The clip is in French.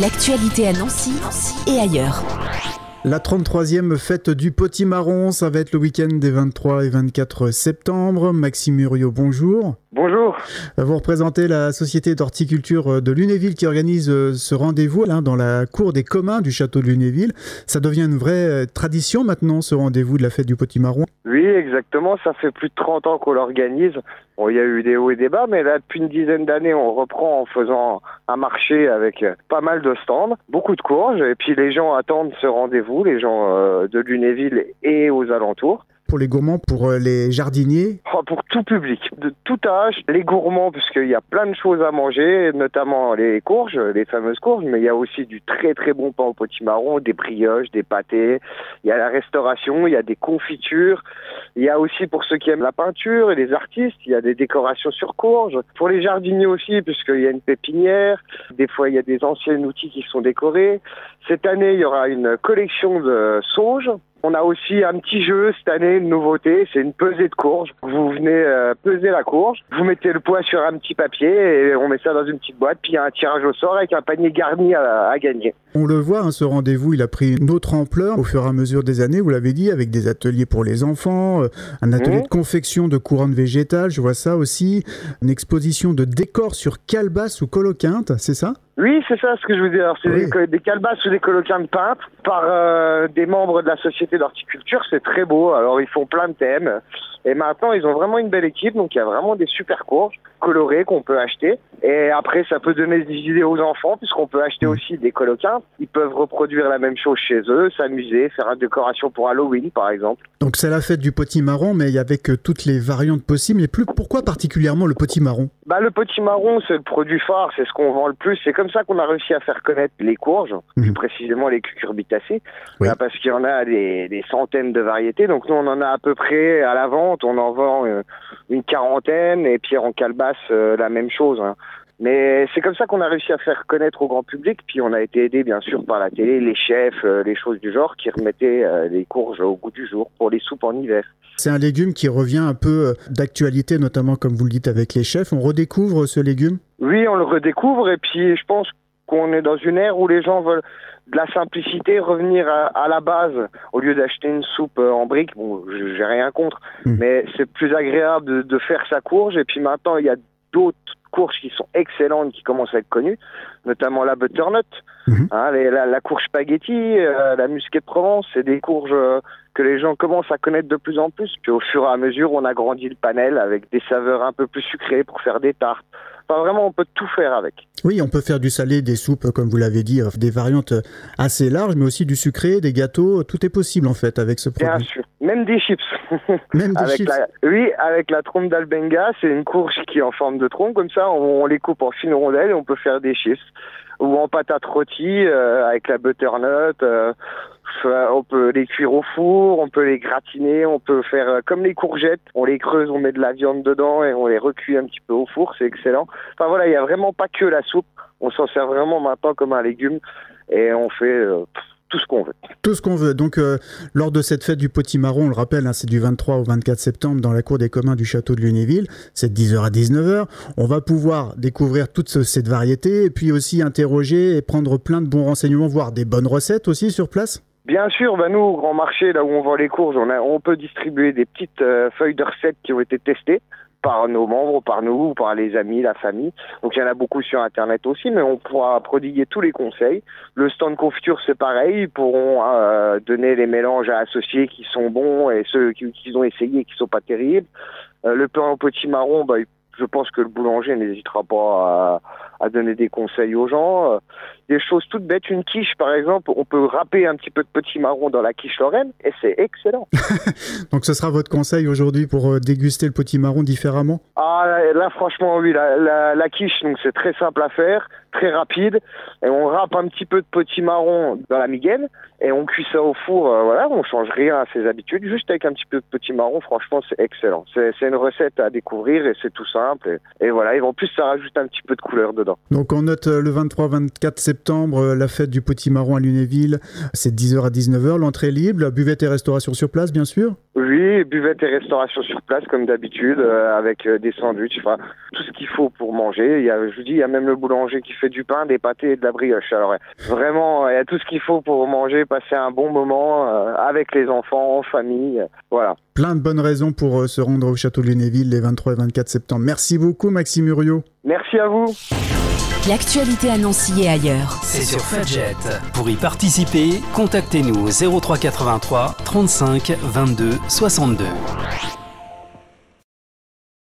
L'actualité à Nancy et ailleurs. La 33e fête du potimarron, ça va être le week-end des 23 et 24 septembre. Maxime Muriot, bonjour. Bonjour. Vous représentez la société d'horticulture de Lunéville qui organise euh, ce rendez-vous là, dans la cour des communs du château de Lunéville. Ça devient une vraie euh, tradition maintenant, ce rendez-vous de la fête du potimarron Oui, exactement. Ça fait plus de 30 ans qu'on l'organise. Bon, il y a eu des hauts et des bas, mais là, depuis une dizaine d'années, on reprend en faisant un marché avec euh, pas mal de stands, beaucoup de courges, et puis les gens attendent ce rendez-vous, les gens de Lunéville et aux alentours pour les gourmands, pour euh, les jardiniers oh, Pour tout public, de tout âge. Les gourmands, puisqu'il y a plein de choses à manger, notamment les courges, les fameuses courges, mais il y a aussi du très très bon pain au potimarron, des brioches, des pâtés. Il y a la restauration, il y a des confitures. Il y a aussi pour ceux qui aiment la peinture et les artistes, il y a des décorations sur courges. Pour les jardiniers aussi, puisqu'il y a une pépinière. Des fois, il y a des anciens outils qui sont décorés. Cette année, il y aura une collection de sauges on a aussi un petit jeu cette année, une nouveauté, c'est une pesée de courge. Vous venez euh, peser la courge, vous mettez le poids sur un petit papier et on met ça dans une petite boîte, puis il y a un tirage au sort avec un panier garni à, gagner. On le voit, hein, ce rendez-vous, il a pris une autre ampleur au fur et à mesure des années, vous l'avez dit, avec des ateliers pour les enfants, euh, un atelier mmh. de confection de couronnes végétales, je vois ça aussi, une exposition de décors sur calebasse ou coloquinte, c'est ça? Oui, c'est ça ce que je veux dire. C'est des, des, calebasses ou des de peintres par euh, des membres de la société d'horticulture. C'est très beau. Alors ils font plein de thèmes. Et maintenant, ils ont vraiment une belle équipe, donc il y a vraiment des super courses colorées qu'on peut acheter. Et après, ça peut donner des idées aux enfants, puisqu'on peut acheter mm. aussi des coloquins. Ils peuvent reproduire la même chose chez eux, s'amuser, faire une décoration pour Halloween, par exemple. Donc c'est la fête du petit marron, mais avec toutes les variantes possibles. Et plus, pourquoi particulièrement le potimarron? Bah, Le petit marron, c'est le produit phare, c'est ce qu'on vend le plus. C'est comme ça qu'on a réussi à faire connaître les courges, mhm. plus précisément les cucurbitacées, bah, parce qu'il y en a des, des centaines de variétés. Donc nous, on en a à peu près à l'avant on en vend euh, une quarantaine, et Pierre en calebasse, euh, la même chose. Hein. Mais c'est comme ça qu'on a réussi à faire connaître au grand public, puis on a été aidé bien sûr par la télé, les chefs, euh, les choses du genre qui remettaient les courges au goût du jour pour les soupes en hiver. C'est un légume qui revient un peu d'actualité, notamment comme vous le dites avec les chefs. On redécouvre ce légume? Oui, on le redécouvre, et puis je pense qu'on est dans une ère où les gens veulent de la simplicité, revenir à, la base au lieu d'acheter une soupe euh, en briques. Bon, j'ai rien contre, hmm. mais c'est plus agréable de, faire sa courge. Et puis maintenant, il y a d'autres courges qui sont excellentes, qui commencent à être connues, notamment la butternut, hmm. hein, la, courge spaghetti, euh, la musquée de Provence. C'est des courges euh, que les gens commencent à connaître de plus en plus. Puis au fur et à mesure, on agrandit le panel avec des saveurs un peu plus sucrées pour faire des tartes Enfin, vraiment, on peut tout faire avec. Oui, on peut faire du salé, des soupes, comme vous l'avez dit, euh, des variantes assez larges, mais aussi du sucré, des gâteaux. Tout est possible, en fait, avec ce produit. Bien sûr. Même des chips. Même des chips. Oui, avec la trompe d'albenga, c'est une courge qui est en forme de trompe. Comme ça, on, les coupe en fines rondelles et on peut faire des chips. Ou en patates rôties, euh, avec la butternut. Euh, on peut les cuire au four, on peut les gratiner, on peut faire euh, comme les courgettes, on les creuse, on met de la viande dedans et on les recuit un petit peu au four, c'est excellent. Enfin voilà, il n'y a vraiment pas que la soupe, on s'en sert vraiment maintenant comme un légume et on fait euh, tout ce qu'on veut. Tout ce qu'on veut. Donc, euh, lors de cette fête du potimarron, on le rappelle, hein, c'est du 23 au 24 septembre dans la cour des communs du château de Lunéville. C'est de 10h à 19h. On va pouvoir découvrir toute cette variété et puis aussi interroger et prendre plein de bons renseignements, voire des bonnes recettes aussi sur place. Bien sûr, bah nous, au grand marché, là où on vend les courges, on, a, on peut distribuer des petites euh, feuilles de recettes qui ont été testées par nos membres, par nous, par les amis, la famille. Donc il y en a beaucoup sur Internet aussi, mais on pourra prodiguer tous les conseils. Le stand confiture, c'est pareil, ils pourront euh, donner les mélanges à associer qui sont bons et ceux qu'ils ont essayé qui sont pas terribles. Euh, le pain au petit marron, bah, je pense que le boulanger n'hésitera pas à, à, donner des conseils aux gens des choses toutes bêtes. Une quiche, par exemple, on peut râper un petit peu de petit marron dans la quiche lorraine et c'est excellent. Donc ce sera votre conseil aujourd'hui pour euh, déguster le petit marron différemment? Ah là, franchement oui, la, la, quiche donc c'est très simple à faire, très rapide et on râpe un petit peu de petit marron dans la migaine et on cuit ça au four. Euh, voilà, on change rien à ses habitudes, juste avec un petit peu de petit marron. Franchement c'est excellent. C'est une recette à découvrir et c'est tout simple et, et voilà. Et en plus ça rajoute un petit peu de couleur dedans. Donc on note le 23-24 septembre la fête du Petit Marron à Lunéville, c'est 10h à 19h, l'entrée libre, buvette et restauration sur place bien sûr? Oui, buvette et restauration sur place comme d'habitude, avec des sandwichs, enfin tout ce qu'il faut pour manger. Il y a, je vous dis, il y a même le boulanger qui fait du pain, des pâtés et de la brioche. Alors vraiment, il y a tout ce qu'il faut pour manger, passer un bon moment avec les enfants, en famille, voilà. Plein de bonnes raisons pour se rendre au château de Lunéville les 23 et 24 septembre. Merci beaucoup Maxime Uriot. Merci à vous. L'actualité à Nancy et ailleurs. C'est sur Fudget. Pour y participer, contactez-nous au 0383 35 22 62.